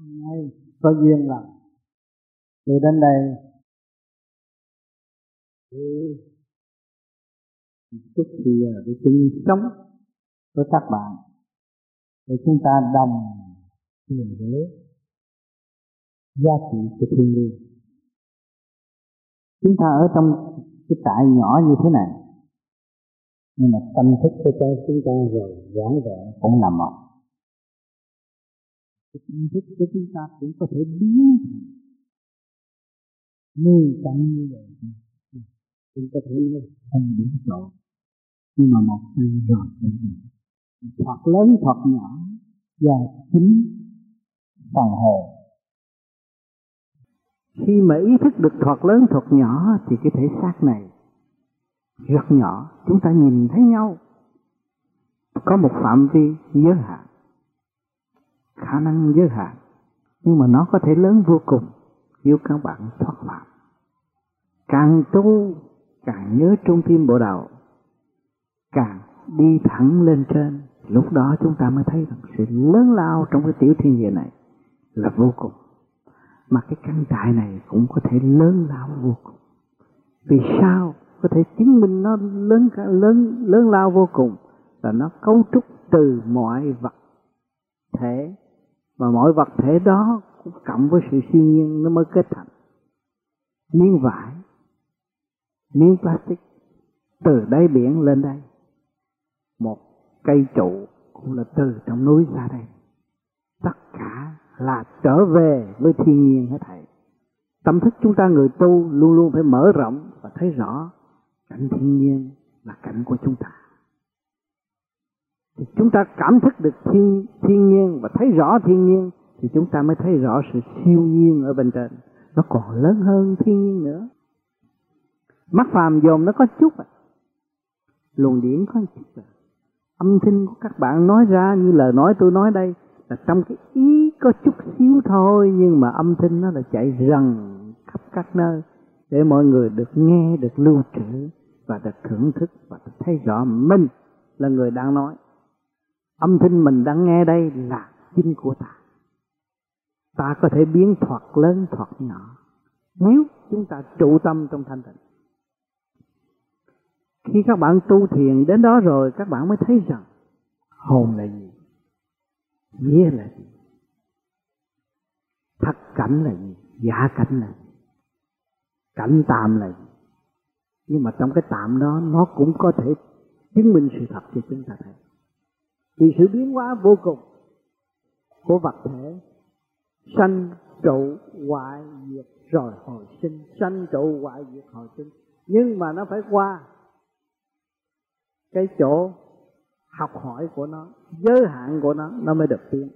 nay có duyên lành tôi đến đây để chút thì à, để chung sống với các bạn. Để chúng ta đồng tìm hiểu giá trị của thiên nhiên chúng ta ở trong cái trại nhỏ như thế này, nhưng mà tâm thức của chúng ta rồi rõ ràng cũng nằm ở cái thức của chúng ta cũng có thể biến người cảnh như vậy. Cũng có thể nói không chỗ nhưng mà một thân rồi thật lớn, thật nhỏ và chính phần hồn. Khi mà ý thức được thoạt lớn thoạt nhỏ thì cái thể xác này, rất nhỏ, chúng ta nhìn thấy nhau. Có một phạm vi giới hạn khả năng giới hạn, nhưng mà nó có thể lớn vô cùng nếu các bạn thoát phạm càng tu, càng nhớ trung tim bộ đầu càng đi thẳng lên trên, lúc đó chúng ta mới thấy rằng sự lớn lao trong cái tiểu thiên địa này là vô cùng. Mà cái căn trại này cũng có thể lớn lao vô cùng. Vì sao có thể chứng minh nó lớn lớn lớn lao vô cùng? Là nó cấu trúc từ mọi vật, thể và mọi vật thể đó cũng cộng với sự siêu nhiên nó mới kết thành. Miếng vải, miếng plastic, từ đáy biển lên đây. Một cây trụ cũng là từ trong núi ra đây. Tất cả là trở về với thiên nhiên hết thảy. Tâm thức chúng ta người tu luôn luôn phải mở rộng và thấy rõ cảnh thiên nhiên là cảnh của chúng ta thì chúng ta cảm thức được thiên thiên nhiên và thấy rõ thiên nhiên, thì chúng ta mới thấy rõ sự siêu nhiên ở bên trên. Nó còn lớn hơn thiên nhiên nữa. Mắt phàm dồn nó có chút à. Luồng điển có chút à. Âm thanh của các bạn nói ra như lời nói tôi nói đây là trong cái ý có chút xíu thôi, nhưng mà âm thanh nó là chạy rần khắp các nơi để mọi người được nghe, được lưu trữ và được thưởng thức và được thấy rõ mình là người đang nói âm thanh mình đang nghe đây là chính của ta. Ta có thể biến thoạt lớn, thoạt nhỏ. Nếu chúng ta trụ tâm trong thanh tịnh. Khi các bạn tu thiền đến đó rồi, các bạn mới thấy rằng, hồn là gì? Nghĩa là gì? Thật cảnh là gì? Giả cảnh là gì? Cảnh tạm là gì? Nhưng mà trong cái tạm đó, nó cũng có thể chứng minh sự thật cho chúng ta thấy vì sự biến hóa vô cùng của vật thể, sanh, trụ, hoại, diệt, rồi hồi sinh. Sanh, trụ, hoại, diệt, hồi sinh. Nhưng mà nó phải qua cái chỗ học hỏi của nó, giới hạn của nó nó mới được tiến.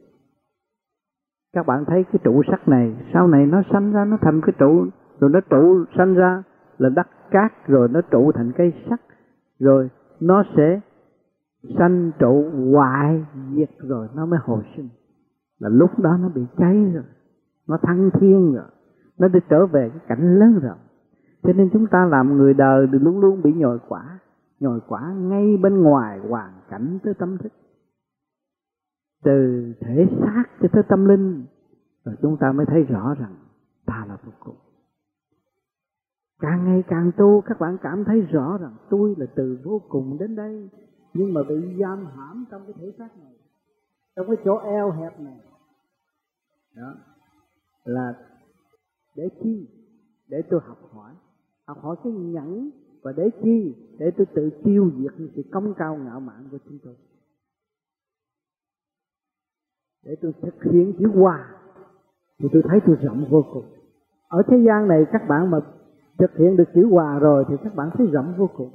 Các bạn thấy cái trụ sắt này, sau này nó sanh ra, nó thành cái trụ, rồi nó trụ sanh ra là đất cát, rồi nó trụ thành cây sắt, rồi nó sẽ sanh trụ hoại diệt rồi nó mới hồi sinh. Là lúc đó nó bị cháy rồi, nó thăng thiên rồi, nó đi trở về cái cảnh lớn rồi. Cho nên chúng ta làm người đời thì luôn luôn bị nhồi quả nhồi quả ngay bên ngoài hoàn cảnh tới tâm thức. Từ thể xác cho tới tâm linh, rồi chúng ta mới thấy rõ rằng ta là vô cùng càng ngày càng tu, các bạn cảm thấy rõ rằng tôi là từ vô cùng đến đây nhưng mà bị giam hãm trong cái thể xác này, trong cái chỗ eo hẹp này, đó, là để chi? Để tôi học hỏi. Học hỏi cái nhẫn và để chi? Để tôi tự tiêu diệt những sự công cao ngạo mạn của chúng tôi. Để tôi thực hiện chữ hòa, thì tôi thấy tôi rộng vô cùng. Ở thế gian này, các bạn mà thực hiện được chữ hòa rồi, thì các bạn thấy rộng vô cùng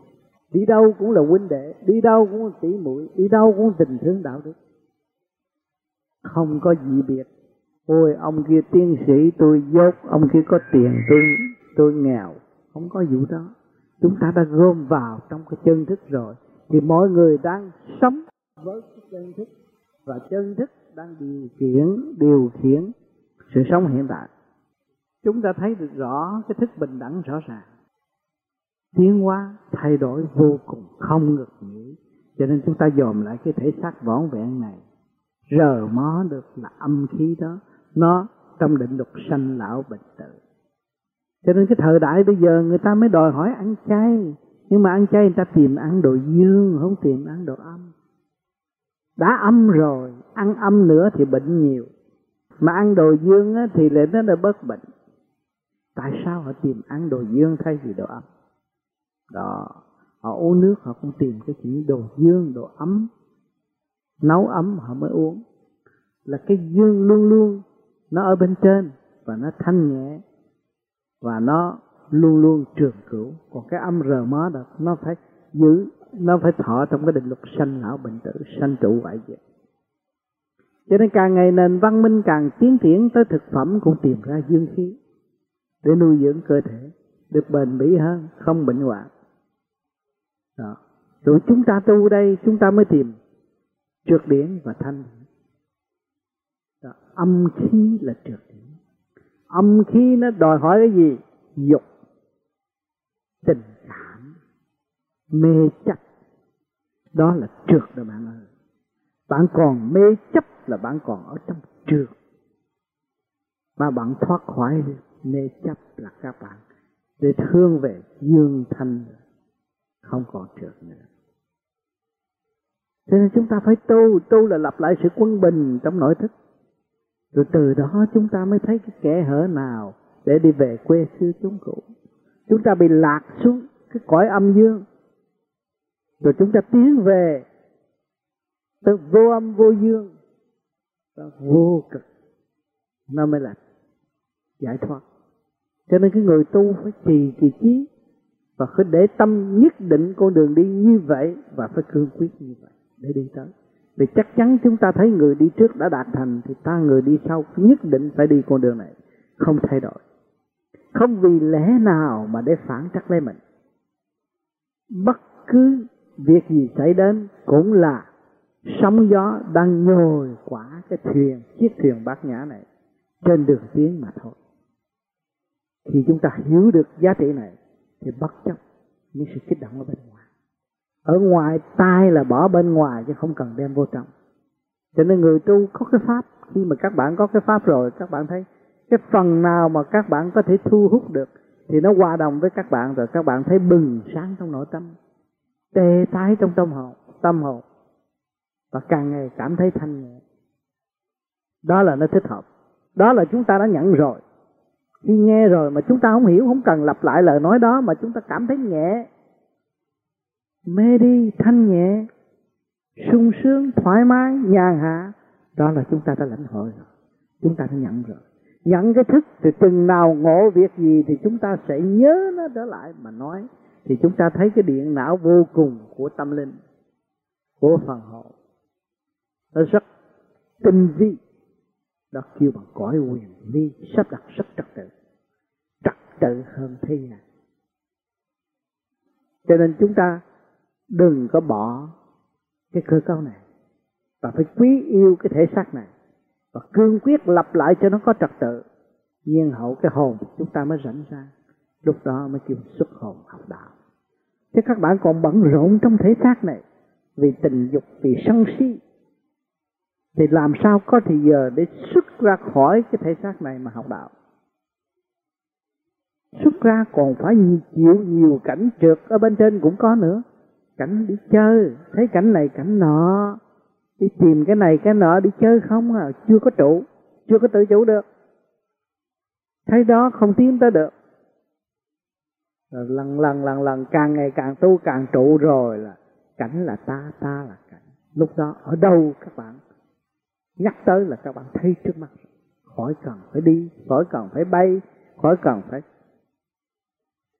đi đâu cũng là huynh đệ, đi đâu cũng là tỷ muội, đi đâu cũng tình thương đạo đức. Không có gì biệt. Ôi, ông kia tiên sĩ tôi dốt, ông kia có tiền tôi tôi nghèo. Không có vụ đó. Chúng ta đã gom vào trong cái chân thức rồi. Thì mọi người đang sống với cái chân thức. Và chân thức đang điều khiển điều khiển sự sống hiện tại. Chúng ta thấy được rõ cái thức bình đẳng rõ ràng tiến hóa thay đổi vô cùng không ngực nghỉ cho nên chúng ta dòm lại cái thể xác võn vẹn này. Rờ mó được là âm khí đó. Nó trong định luật sanh lão bệnh tử. Cho nên cái thời đại bây giờ người ta mới đòi hỏi ăn chay. Nhưng mà ăn chay người ta tìm ăn đồ dương không tìm ăn đồ âm. Đã âm rồi ăn âm nữa thì bệnh nhiều. Mà ăn đồ dương á, thì lại nó là bớt bệnh. Tại sao họ tìm ăn đồ dương thay vì đồ âm? Đó. Họ uống nước, họ cũng tìm cái chuyện đồ dương, đồ ấm. Nấu ấm họ mới uống. Là cái dương luôn luôn, nó ở bên trên và nó thanh nhẹ và nó luôn luôn trường cửu. Còn cái âm rờ mó đó, nó phải giữ, nó phải thọ trong cái định luật sanh lão bệnh tử, sanh trụ vậy vậy. Cho nên càng ngày nền văn minh càng tiến triển tới thực phẩm cũng tìm ra dương khí để nuôi dưỡng cơ thể, được bền bỉ hơn, không bệnh hoạn đó. Rồi chúng ta tu đây, chúng ta mới tìm trượt điển và thanh. Đó. âm khí là trượt điển âm khí nó đòi hỏi cái gì? Dục, tình cảm, mê chấp. Đó là trượt rồi bạn ơi. Bạn còn mê chấp là bạn còn ở trong trượt. Mà bạn thoát khỏi mê chấp là các bạn. Để thương về dương thanh không còn trượt nữa. Cho nên chúng ta phải tu tu là lập lại sự quân bình trong nội thức. Rồi từ đó chúng ta mới thấy cái kẻ hở nào để đi về quê xưa chúng cũ. Chúng ta bị lạc xuống cái cõi âm dương. Rồi chúng ta tiến về từ vô âm, vô dương. Vô cực. Nó mới là giải thoát. Cho nên cái người tu phải trì kỳ trí và phải để tâm nhất định con đường đi như vậy và phải cương quyết như vậy để đi tới. Vì chắc chắn chúng ta thấy người đi trước đã đạt thành, thì ta người đi sau nhất định phải đi con đường này, không thay đổi. Không vì lẽ nào mà để phản trắc lấy mình. Bất cứ việc gì xảy đến cũng là sóng gió đang nhồi quả cái thuyền, chiếc thuyền bát nhã này trên đường tiến mà thôi. Khi chúng ta hiểu được giá trị này thì bất chấp những sự kích động ở bên ngoài. Ở ngoài tai là bỏ bên ngoài chứ không cần đem vô trong. Cho nên người tu có cái pháp. Khi mà các bạn có cái pháp rồi, các bạn thấy cái phần nào mà các bạn có thể thu hút được thì nó hòa đồng với các bạn rồi các bạn thấy bừng sáng trong nội tâm, tê tái trong tâm hồn tâm hồn. Và càng ngày cảm thấy thanh nhẹ. Đó là nó thích hợp. Đó là chúng ta đã nhận rồi khi nghe rồi mà chúng ta không hiểu, không cần lặp lại lời nói đó, mà chúng ta cảm thấy nhẹ. Mê đi, thanh nhẹ, sung sướng, thoải mái, nhàn hạ. Đó là chúng ta đã lãnh hội rồi. Chúng ta đã nhận rồi. Nhận cái thức thì chừng nào ngộ việc gì thì chúng ta sẽ nhớ nó trở lại mà nói. Thì chúng ta thấy cái điện não vô cùng của tâm linh, của phần hồn. Nó rất tinh vi đó kêu bằng cõi quyền vi sắp đặt rất trật tự. Trật tự hơn thế gian. Cho nên chúng ta đừng có bỏ cái cơ cấu này. Và phải quý yêu cái thể xác này. Và cương quyết lập lại cho nó có trật tự. Nhiên hậu cái hồn chúng ta mới rảnh ra. Lúc đó mới kêu xuất hồn học đạo. Chứ các bạn còn bận rộn trong thể xác này. Vì tình dục, vì sân si thì làm sao có thì giờ để xuất ra khỏi cái thể xác này mà học đạo? Xuất ra còn phải chịu nhiều cảnh trượt ở bên trên cũng có nữa. Cảnh đi chơi, thấy cảnh này, cảnh nọ. Đi tìm cái này, cái nọ, đi chơi không à? Chưa có trụ, chưa có tự chủ được. Thấy đó không tiến tới được. Rồi lần lần lần lần, càng ngày càng tu, càng trụ rồi là cảnh là ta ta là cảnh. Lúc đó, ở đâu các bạn? Nhắc tới là các bạn thấy trước mắt. Khỏi cần phải đi, khỏi cần phải bay, khỏi cần phải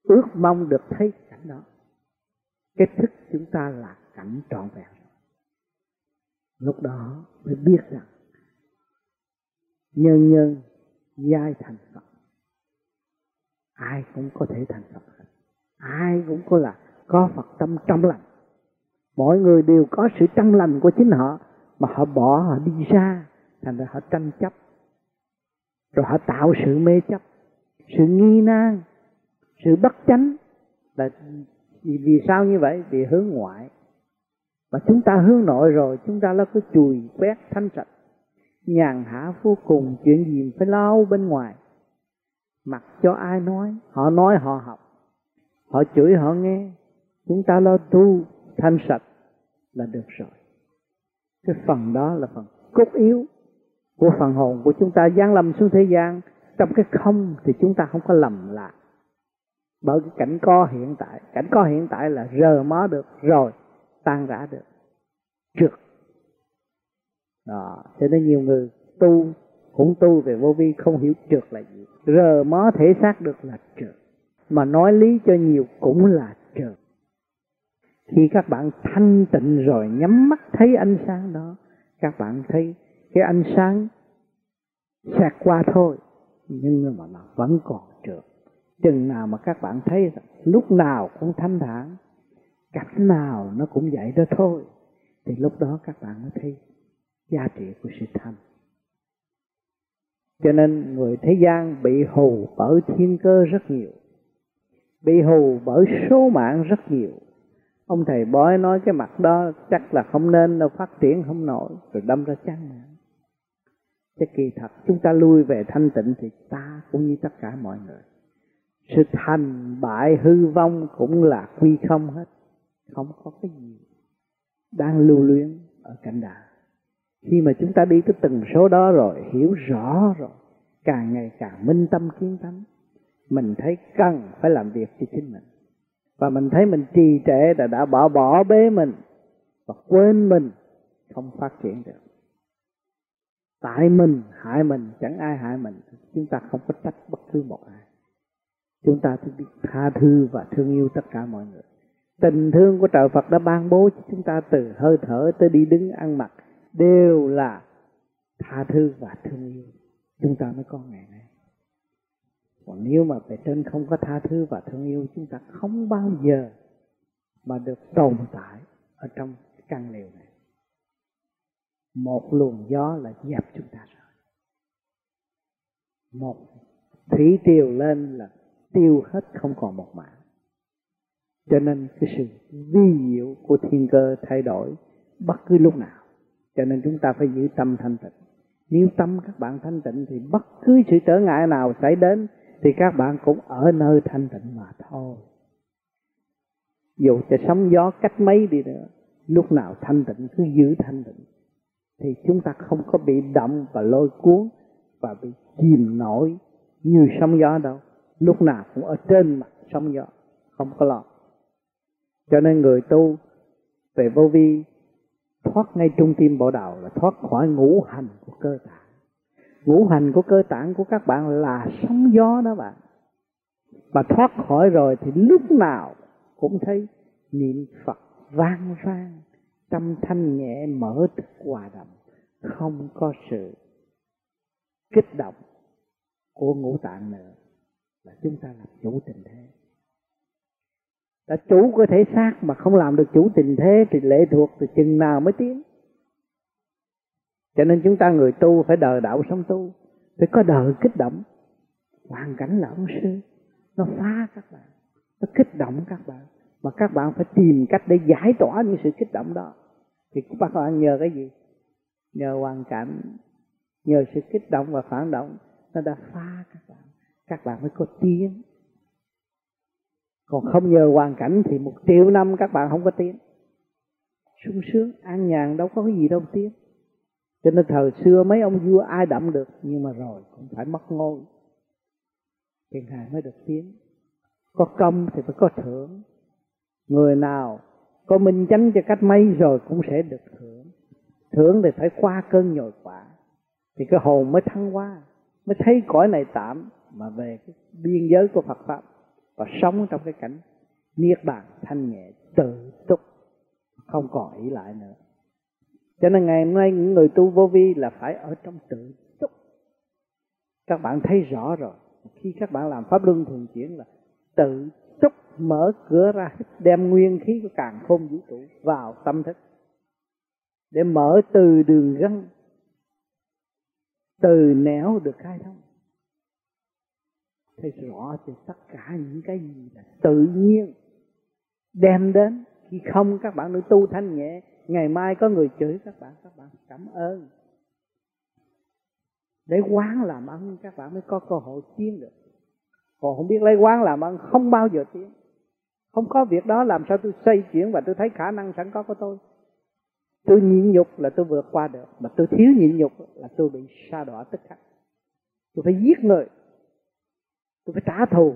ước mong được thấy cảnh đó. Cái thức chúng ta là cảnh trọn vẹn. Lúc đó mới biết rằng nhân nhân giai thành Phật. Ai cũng có thể thành Phật ai cũng có là có Phật tâm trong lành. Mọi người đều có sự trong lành của chính họ mà họ bỏ họ đi ra thành ra họ tranh chấp. Rồi họ tạo sự mê chấp sự nghi nan sự bất chánh. Là vì, vì sao như vậy? Vì hướng ngoại. Mà chúng ta hướng nội rồi chúng ta nó cứ chùi quét thanh sạch. Nhàn hạ vô cùng chuyện gì phải lao bên ngoài. Mặc cho ai nói họ nói họ học. Họ chửi họ nghe. Chúng ta lo tu thanh sạch là được rồi cái phần đó là phần cốt yếu của phần hồn của chúng ta. Giáng lâm xuống thế gian, trong cái không thì chúng ta không có lầm lạc. Bởi cái cảnh co hiện tại, cảnh co hiện tại là rờ mó được, rồi tan rã được, trượt. Đó, cho nên nhiều người tu, cũng tu về vô vi, không hiểu trượt là gì. Rờ mó thể xác được là trượt. Mà nói lý cho nhiều cũng là khi các bạn thanh tịnh rồi nhắm mắt thấy ánh sáng đó, các bạn thấy cái ánh sáng xẹt qua thôi, nhưng mà nó vẫn còn trượt. Chừng nào mà các bạn thấy lúc nào cũng thanh thản, cảnh nào nó cũng vậy đó thôi, thì lúc đó các bạn mới thấy giá trị của sự thanh. Cho nên người thế gian bị hù bởi thiên cơ rất nhiều, bị hù bởi số mạng rất nhiều ông thầy bói nói cái mặt đó chắc là không nên đâu, phát triển không nổi, rồi đâm ra chán nản chứ kỳ thật, chúng ta lui về thanh tịnh thì ta cũng như tất cả mọi người. Sự thành bại hư vong cũng là quy không hết, không có cái gì đang lưu luyến ở cảnh đạo. Khi mà chúng ta đi tới từng số đó rồi, hiểu rõ rồi, càng ngày càng minh tâm kiến tánh mình thấy cần phải làm việc cho chính mình và mình thấy mình trì trệ là đã bỏ bỏ bế mình và quên mình, không phát triển được. Tại mình, hại mình, chẳng ai hại mình. Chúng ta không có trách bất cứ một ai. Chúng ta phải biết tha thứ và thương yêu tất cả mọi người. Tình thương của trời Phật đã ban bố cho chúng ta từ hơi thở tới đi đứng ăn mặc đều là tha thứ và thương yêu. Chúng ta mới có ngày nay còn nếu mà về trên không có tha thứ và thương yêu, chúng ta không bao giờ mà được tồn tại ở trong căn lều này. Một luồng gió là dẹp chúng ta rồi. Một thủy triều lên là tiêu hết, không còn một mảng. Cho nên cái sự vi diệu của thiên cơ thay đổi bất cứ lúc nào. Cho nên chúng ta phải giữ tâm thanh tịnh. Nếu tâm các bạn thanh tịnh thì bất cứ sự trở ngại nào xảy đến thì các bạn cũng ở nơi thanh tịnh mà thôi. Dù cho sóng gió cách mấy đi nữa, lúc nào thanh tịnh cứ giữ thanh tịnh. Thì chúng ta không có bị động và lôi cuốn và bị chìm nổi như sóng gió đâu. Lúc nào cũng ở trên mặt sóng gió, không có lo cho nên người tu về vô vi, thoát ngay trung tim bộ đầu là thoát khỏi ngũ hành của cơ tạng ngũ hành của cơ tạng của các bạn là sóng gió đó bạn. Mà thoát khỏi rồi thì lúc nào cũng thấy niệm phật vang vang tâm thanh nhẹ mở thức hòa đồng, không có sự kích động của ngũ tạng nữa. Là chúng ta làm chủ tình thế. Đã chủ có thể xác mà không làm được chủ tình thế thì lệ thuộc từ chừng nào mới tiến cho nên chúng ta người tu phải đời đạo sống tu, phải có đời kích động. Hoàn cảnh là ông sư, nó phá các bạn, nó kích động các bạn. Mà các bạn phải tìm cách để giải tỏa những sự kích động đó. Thì các bạn nhờ cái gì? Nhờ hoàn cảnh, nhờ sự kích động và phản động, nó đã phá các bạn. Các bạn mới có tiếng. Còn không nhờ hoàn cảnh thì một triệu năm các bạn không có tiếng. Sung sướng, an nhàn, đâu có cái gì đâu, tiếng cho nên thời xưa mấy ông vua ai đậm được, nhưng mà rồi cũng phải mất ngôi. Thì ngài mới được tiến. Có công thì phải có thưởng. Người nào có minh chánh cho cách mấy rồi cũng sẽ được thưởng. Thưởng thì phải qua cơn nhồi quả, thì cái hồn mới thăng hoa, mới thấy cõi này tạm mà về cái biên giới của Phật pháp và sống trong cái cảnh niết bàn thanh nhẹ tự túc, không còn ý lại nữa cho nên ngày hôm nay những người tu vô vi là phải ở trong tự túc các bạn thấy rõ rồi. Khi các bạn làm pháp luân thường chuyển là tự túc mở cửa ra đem nguyên khí của càng khôn vũ trụ vào tâm thức. Để mở từ đường gân, từ nẻo được khai thông. Thấy rõ thì tất cả những cái gì là tự nhiên đem đến. Khi không, các bạn nữa tu thanh nhẹ ngày mai có người chửi các bạn các bạn cảm ơn. Để quán làm ăn, các bạn mới có cơ hội tiến được. Còn không biết lấy quán làm ăn không bao giờ tiến. Không có việc đó làm sao tôi xây chuyển và tôi thấy khả năng sẵn có của tôi. Tôi nhịn nhục là tôi vượt qua được. Mà tôi thiếu nhịn nhục là tôi bị sa đọa tức khắc. Tôi phải giết người. Tôi phải trả thù.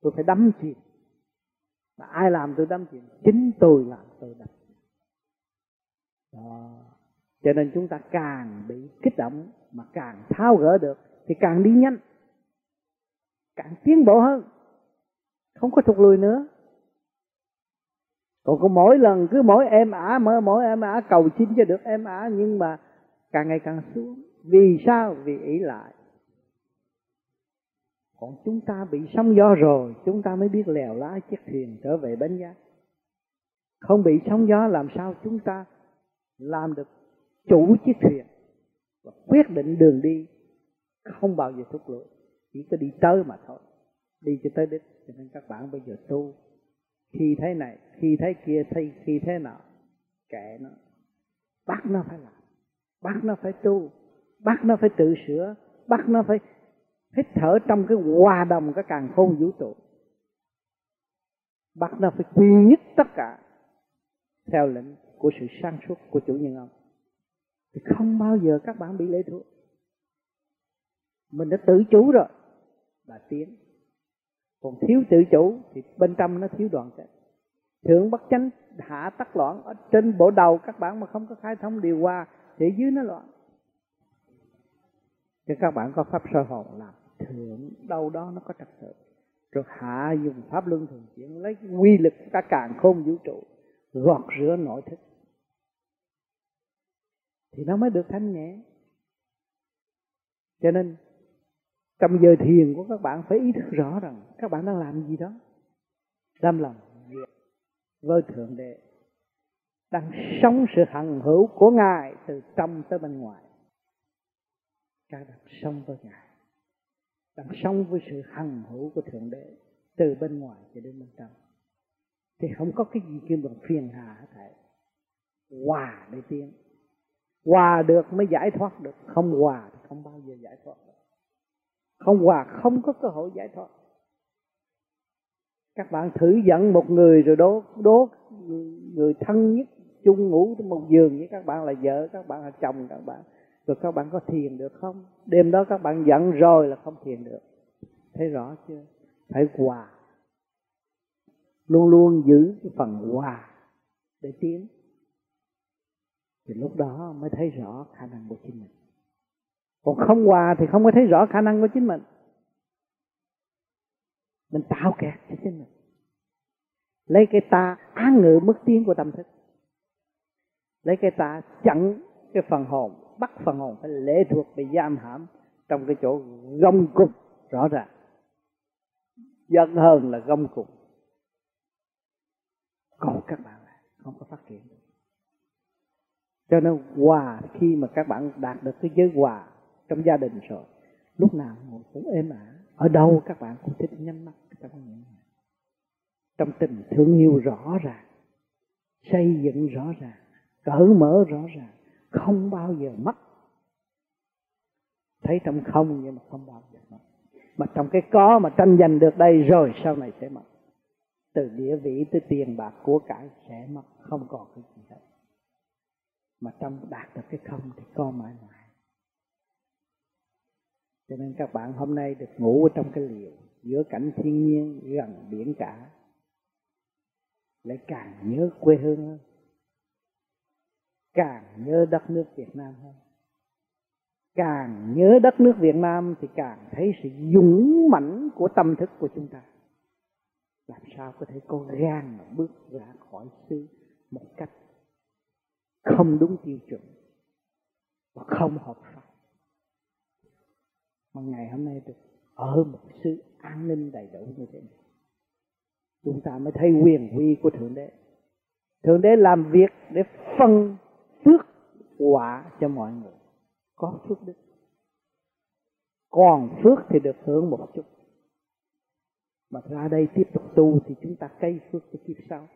Tôi phải đắm chìm. Mà ai làm tôi đắm chìm? Chính tôi làm tôi đắm đó. cho nên chúng ta càng bị kích động mà càng tháo gỡ được, thì càng đi nhanh, càng tiến bộ hơn. Không có thụt lùi nữa. Còn có mỗi lần cứ mỗi em ả mơ mỗi em ả, cầu xin cho được em ả, nhưng mà càng ngày càng xuống. Vì sao? Vì ý lại. Còn chúng ta bị sóng gió rồi, chúng ta mới biết lèo lái chiếc thuyền trở về bến giác không bị sóng gió làm sao chúng ta làm được chủ chiếc thuyền và quyết định đường đi, không bao giờ thúc lùi chỉ có đi tới mà thôi. Đi cho tới đích, cho nên các bạn bây giờ tu, khi thế này, khi thế kia thấy khi thế nào kệ nó. Bắt nó phải làm, bắt nó phải tu, bắt nó phải tự sửa, bắt nó phải hít thở trong cái hòa đồng cái càng khôn vũ trụ. Bắt nó phải quy nhất tất cả theo lệnh của sự sáng suốt của chủ nhân ông. Thì không bao giờ các bạn bị lệ thuộc. Mình đã tự chủ rồi. Là tiến. Còn thiếu tự chủ thì bên trong nó thiếu đoàn kết. Thượng bất chánh hạ tắc loạn ở trên bộ đầu các bạn mà không có khai thông điều hòa thì dưới nó loạn. Cho các bạn có pháp sơ hồn làm thượng đâu đó nó có trật tự. Rồi hạ dùng pháp luân thường chuyển, lấy quy lực cả càng khôn vũ trụ, gọt rửa nội thức thì nó mới được thanh nhẹ. Cho nên, trong giờ thiền của các bạn phải ý thức rõ rằng các bạn đang làm gì đó. Đam lòng dạ. với thượng đế. Đang sống sự hằng hữu của ngài từ trong tới bên ngoài. Các bạn sống với ngài. Đang sống với sự hằng hữu của thượng đế từ bên ngoài cho đến bên trong. Thì không có cái gì kêu bằng phiền hà hết thảy. Hòa để tiến hòa được mới giải thoát được. Không hòa thì không bao giờ giải thoát được. Không hòa không có cơ hội giải thoát. Các bạn thử dẫn một người rồi đố đố người thân nhất, chung ngủ trong một giường với các bạn là vợ, các bạn là chồng, các bạn. Rồi các bạn có thiền được không? Đêm đó các bạn giận rồi là không thiền được. Thấy rõ chưa? Phải hòa. Luôn luôn giữ cái phần hòa để tiến thì lúc đó mới thấy rõ khả năng của chính mình. Còn không hòa thì không có thấy rõ khả năng của chính mình. Mình tạo kẹt cho chính mình. Lấy cái ta án ngự mức tiến của tâm thức. Lấy cái ta chặn cái phần hồn, bắt phần hồn phải lệ thuộc, bị giam hãm trong cái chỗ gông cục rõ ràng. Giận hơn là gông cục còn các bạn không có phát triển được cho nên hòa khi mà các bạn đạt được cái giới hòa trong gia đình rồi, lúc nào cũng êm ả. Ở đâu các bạn cũng thích nhắm mắt trong những trong tình thương yêu rõ ràng, xây dựng rõ ràng, cởi mở rõ ràng, không bao giờ mất. Thấy trong không nhưng mà không bao giờ mất. Mà trong cái có mà tranh giành được đây rồi, sau này sẽ mất. Từ địa vị tới tiền bạc của cải sẽ mất, không còn cái gì hết mà trong đạt được cái không thì con mãi mãi. Cho nên các bạn hôm nay được ngủ ở trong cái liều, giữa cảnh thiên nhiên, gần biển cả. Lại càng nhớ quê hương hơn. Càng nhớ đất nước Việt Nam hơn. Càng nhớ đất nước Việt Nam thì càng thấy sự dũng mãnh của tâm thức của chúng ta. Làm sao có thể có gan mà bước ra khỏi xứ một cách không đúng tiêu chuẩn và không hợp pháp. Mà ngày hôm nay được ở một sự an ninh đầy đủ như thế này, chúng ta mới thấy quyền uy của thượng đế. Thượng đế làm việc để phân phước quả cho mọi người, có phước đức. Còn phước thì được hưởng một chút. Mà ra đây tiếp tục tu thì chúng ta cây phước cho kiếp sau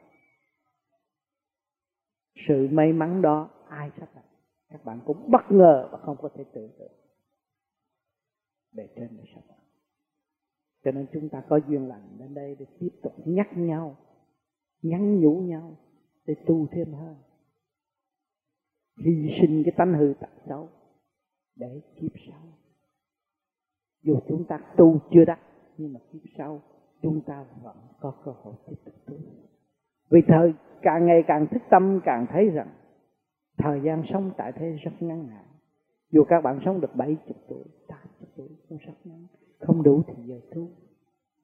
sự may mắn đó ai sắp đặt các bạn cũng bất ngờ và không có thể tưởng tượng bề trên để sắp cho nên chúng ta có duyên lành đến đây để tiếp tục nhắc nhau, nhắn nhủ nhau để tu thêm hơn. Hy sinh cái tánh hư tật xấu để kiếp sau. Dù chúng ta tu chưa đắc, nhưng mà kiếp sau chúng ta vẫn có cơ hội tiếp tục tu vì thời, càng ngày càng thức tâm, càng thấy rằng thời gian sống tại thế rất ngắn hạn. Dù các bạn sống được bảy chục tuổi, tám chục tuổi cũng rất ngắn. Không đủ thì giờ tu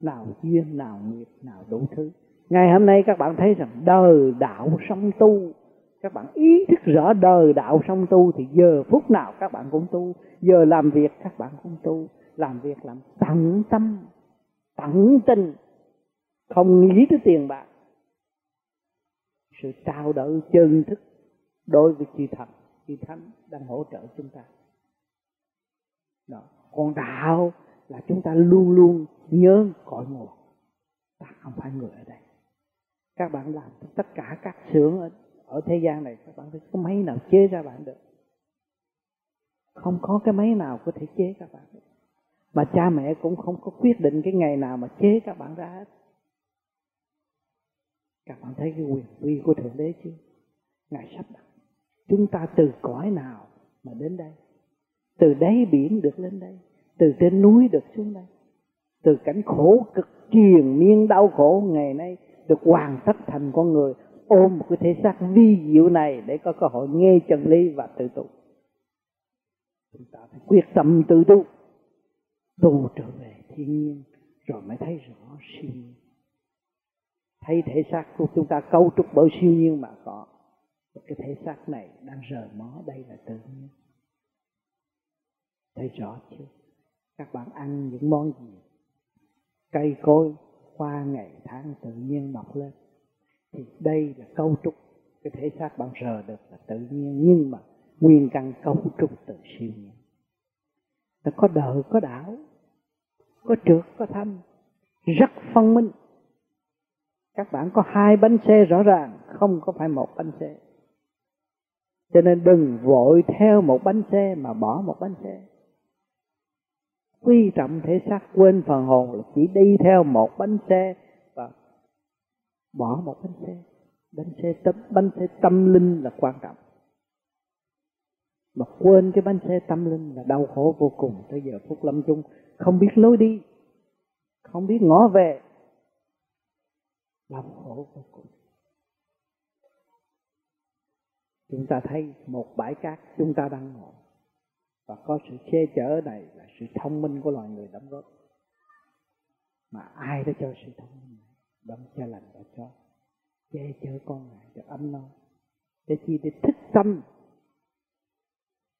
nào duyên, nào nghiệp, nào đủ thứ. Ngày hôm nay các bạn thấy rằng đời đạo sống tu. Các bạn ý thức rõ đời đạo sống tu thì giờ phút nào các bạn cũng tu. Giờ làm việc các bạn cũng tu. Làm việc làm tận tâm, tận tình. Không nghĩ tới tiền bạc sự trao đổi chân thức đối với chư thần chư thánh đang hỗ trợ chúng ta. Đó. còn đạo là chúng ta luôn luôn nhớ cội nguồn. Ta không phải người ở đây. Các bạn làm tất cả các xưởng ở, ở thế gian này các bạn thấy có máy nào chế ra bạn được. Không có cái máy nào có thể chế các bạn được. Mà cha mẹ cũng không có quyết định cái ngày nào mà chế các bạn ra hết các bạn thấy cái quyền uy của thượng đế chưa? Ngài sắp đặt. Chúng ta từ cõi nào mà đến đây? Từ đáy biển được lên đây, từ trên núi được xuống đây, từ cảnh khổ cực triền miên đau khổ ngày nay được hoàn tất thành con người, ôm một cái thể xác vi diệu này để có cơ hội nghe chân lý và tự tu. Chúng ta phải quyết tâm tự tu. Tu trở về thiên nhiên, rồi mới thấy rõ sinh thấy thể xác của chúng ta cấu trúc bởi siêu nhiên mà có. Cái thể xác này đang rờ mó, đây là tự nhiên. Thấy rõ chưa? Các bạn ăn những món gì? Cây cối qua ngày, tháng tự nhiên mọc lên. Thì đây là cấu trúc. Cái thể xác bạn rờ được là tự nhiên, nhưng mà nguyên căn cấu trúc từ siêu nhiên. Nó có đời, có đảo có trượt có thâm. Rất phân minh các bạn có hai bánh xe rõ ràng, không có phải một bánh xe cho nên đừng vội theo một bánh xe mà bỏ một bánh xe quy trọng thể xác, quên phần hồn là chỉ đi theo một bánh xe và bỏ một bánh xe bánh xe tâm, bánh xe tâm linh là quan trọng. Mà quên cái bánh xe tâm linh là đau khổ vô cùng tới giờ phút lâm chung. Không biết lối đi, không biết ngõ về làm khổ vô cùng. Chúng ta thấy một bãi cát, chúng ta đang ngồi. Và có sự che chở này là sự thông minh của loài người đóng góp. Mà ai đã cho sự thông minh này? Đấng cha lành đã cho. Che chở con ngài cho ấm no. Để chi để thích tâm.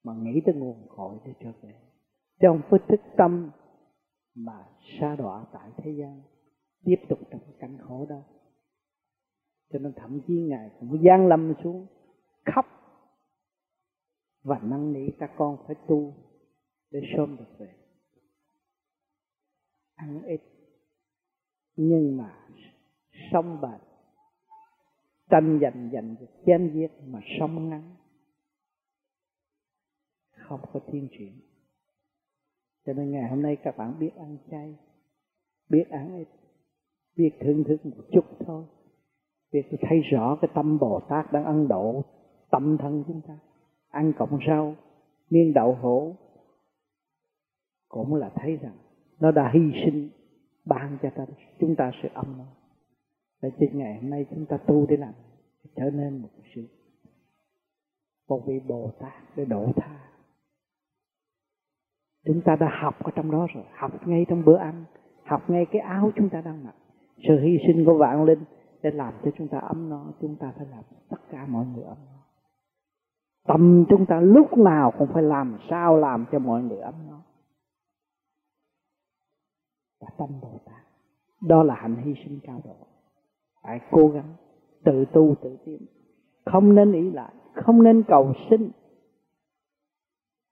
Mà nghĩ tới nguồn cội để trở về. Chứ không phải thức tâm mà sa đọa tại thế gian, tiếp tục trong cảnh khổ đó cho nên thậm chí ngài cũng gian lâm xuống, khóc và năn nỉ các con phải tu để sớm được về. Ăn ít, nhưng mà sống bền. Tranh giành giành chém giết mà sống ngắn. Không có thiên chuyển cho nên ngày hôm nay các bạn biết ăn chay, biết ăn ít, biết thưởng thức một chút thôi biết thấy rõ cái tâm bồ tát đang ăn độ tâm thân chúng ta. Ăn cộng rau miên đậu hũ cũng là thấy rằng nó đã hy sinh ban cho ta, chúng ta sự âm nó. để trên ngày hôm nay chúng ta tu để làm, trở nên một sự, một vị bồ tát để độ tha. Chúng ta đã học ở trong đó rồi, học ngay trong bữa ăn, học ngay cái áo chúng ta đang mặc. Sự hy sinh của vạn linh để làm cho chúng ta ấm no, chúng ta phải làm tất cả mọi người ấm no. Tâm chúng ta lúc nào cũng phải làm sao làm cho mọi người ấm no. Và tâm bồ tát, đó là hạnh hy sinh cao độ. Phải cố gắng tự tu tự tiến. Không nên ý lại, không nên cầu sinh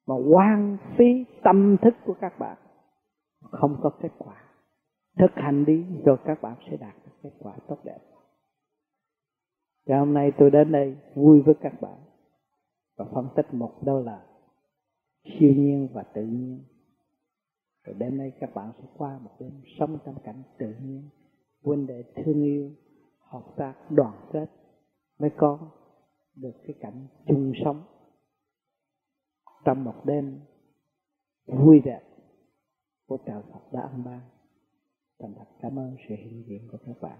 mà quan phí tâm thức của các bạn, không có kết quả. Thực hành đi rồi các bạn sẽ đạt được kết quả tốt đẹp. Cho hôm nay tôi đến đây vui với các bạn. Và phân tích một đó là siêu nhiên và tự nhiên. Rồi đêm nay các bạn sẽ qua một đêm sống trong cảnh tự nhiên huynh đệ thương yêu hợp tác đoàn kết mới có được cái cảnh chung sống. Trong một đêm vui đẹp của trời Phật đã ăn ban, thành thật cảm ơn sự hiện diện của các bạn.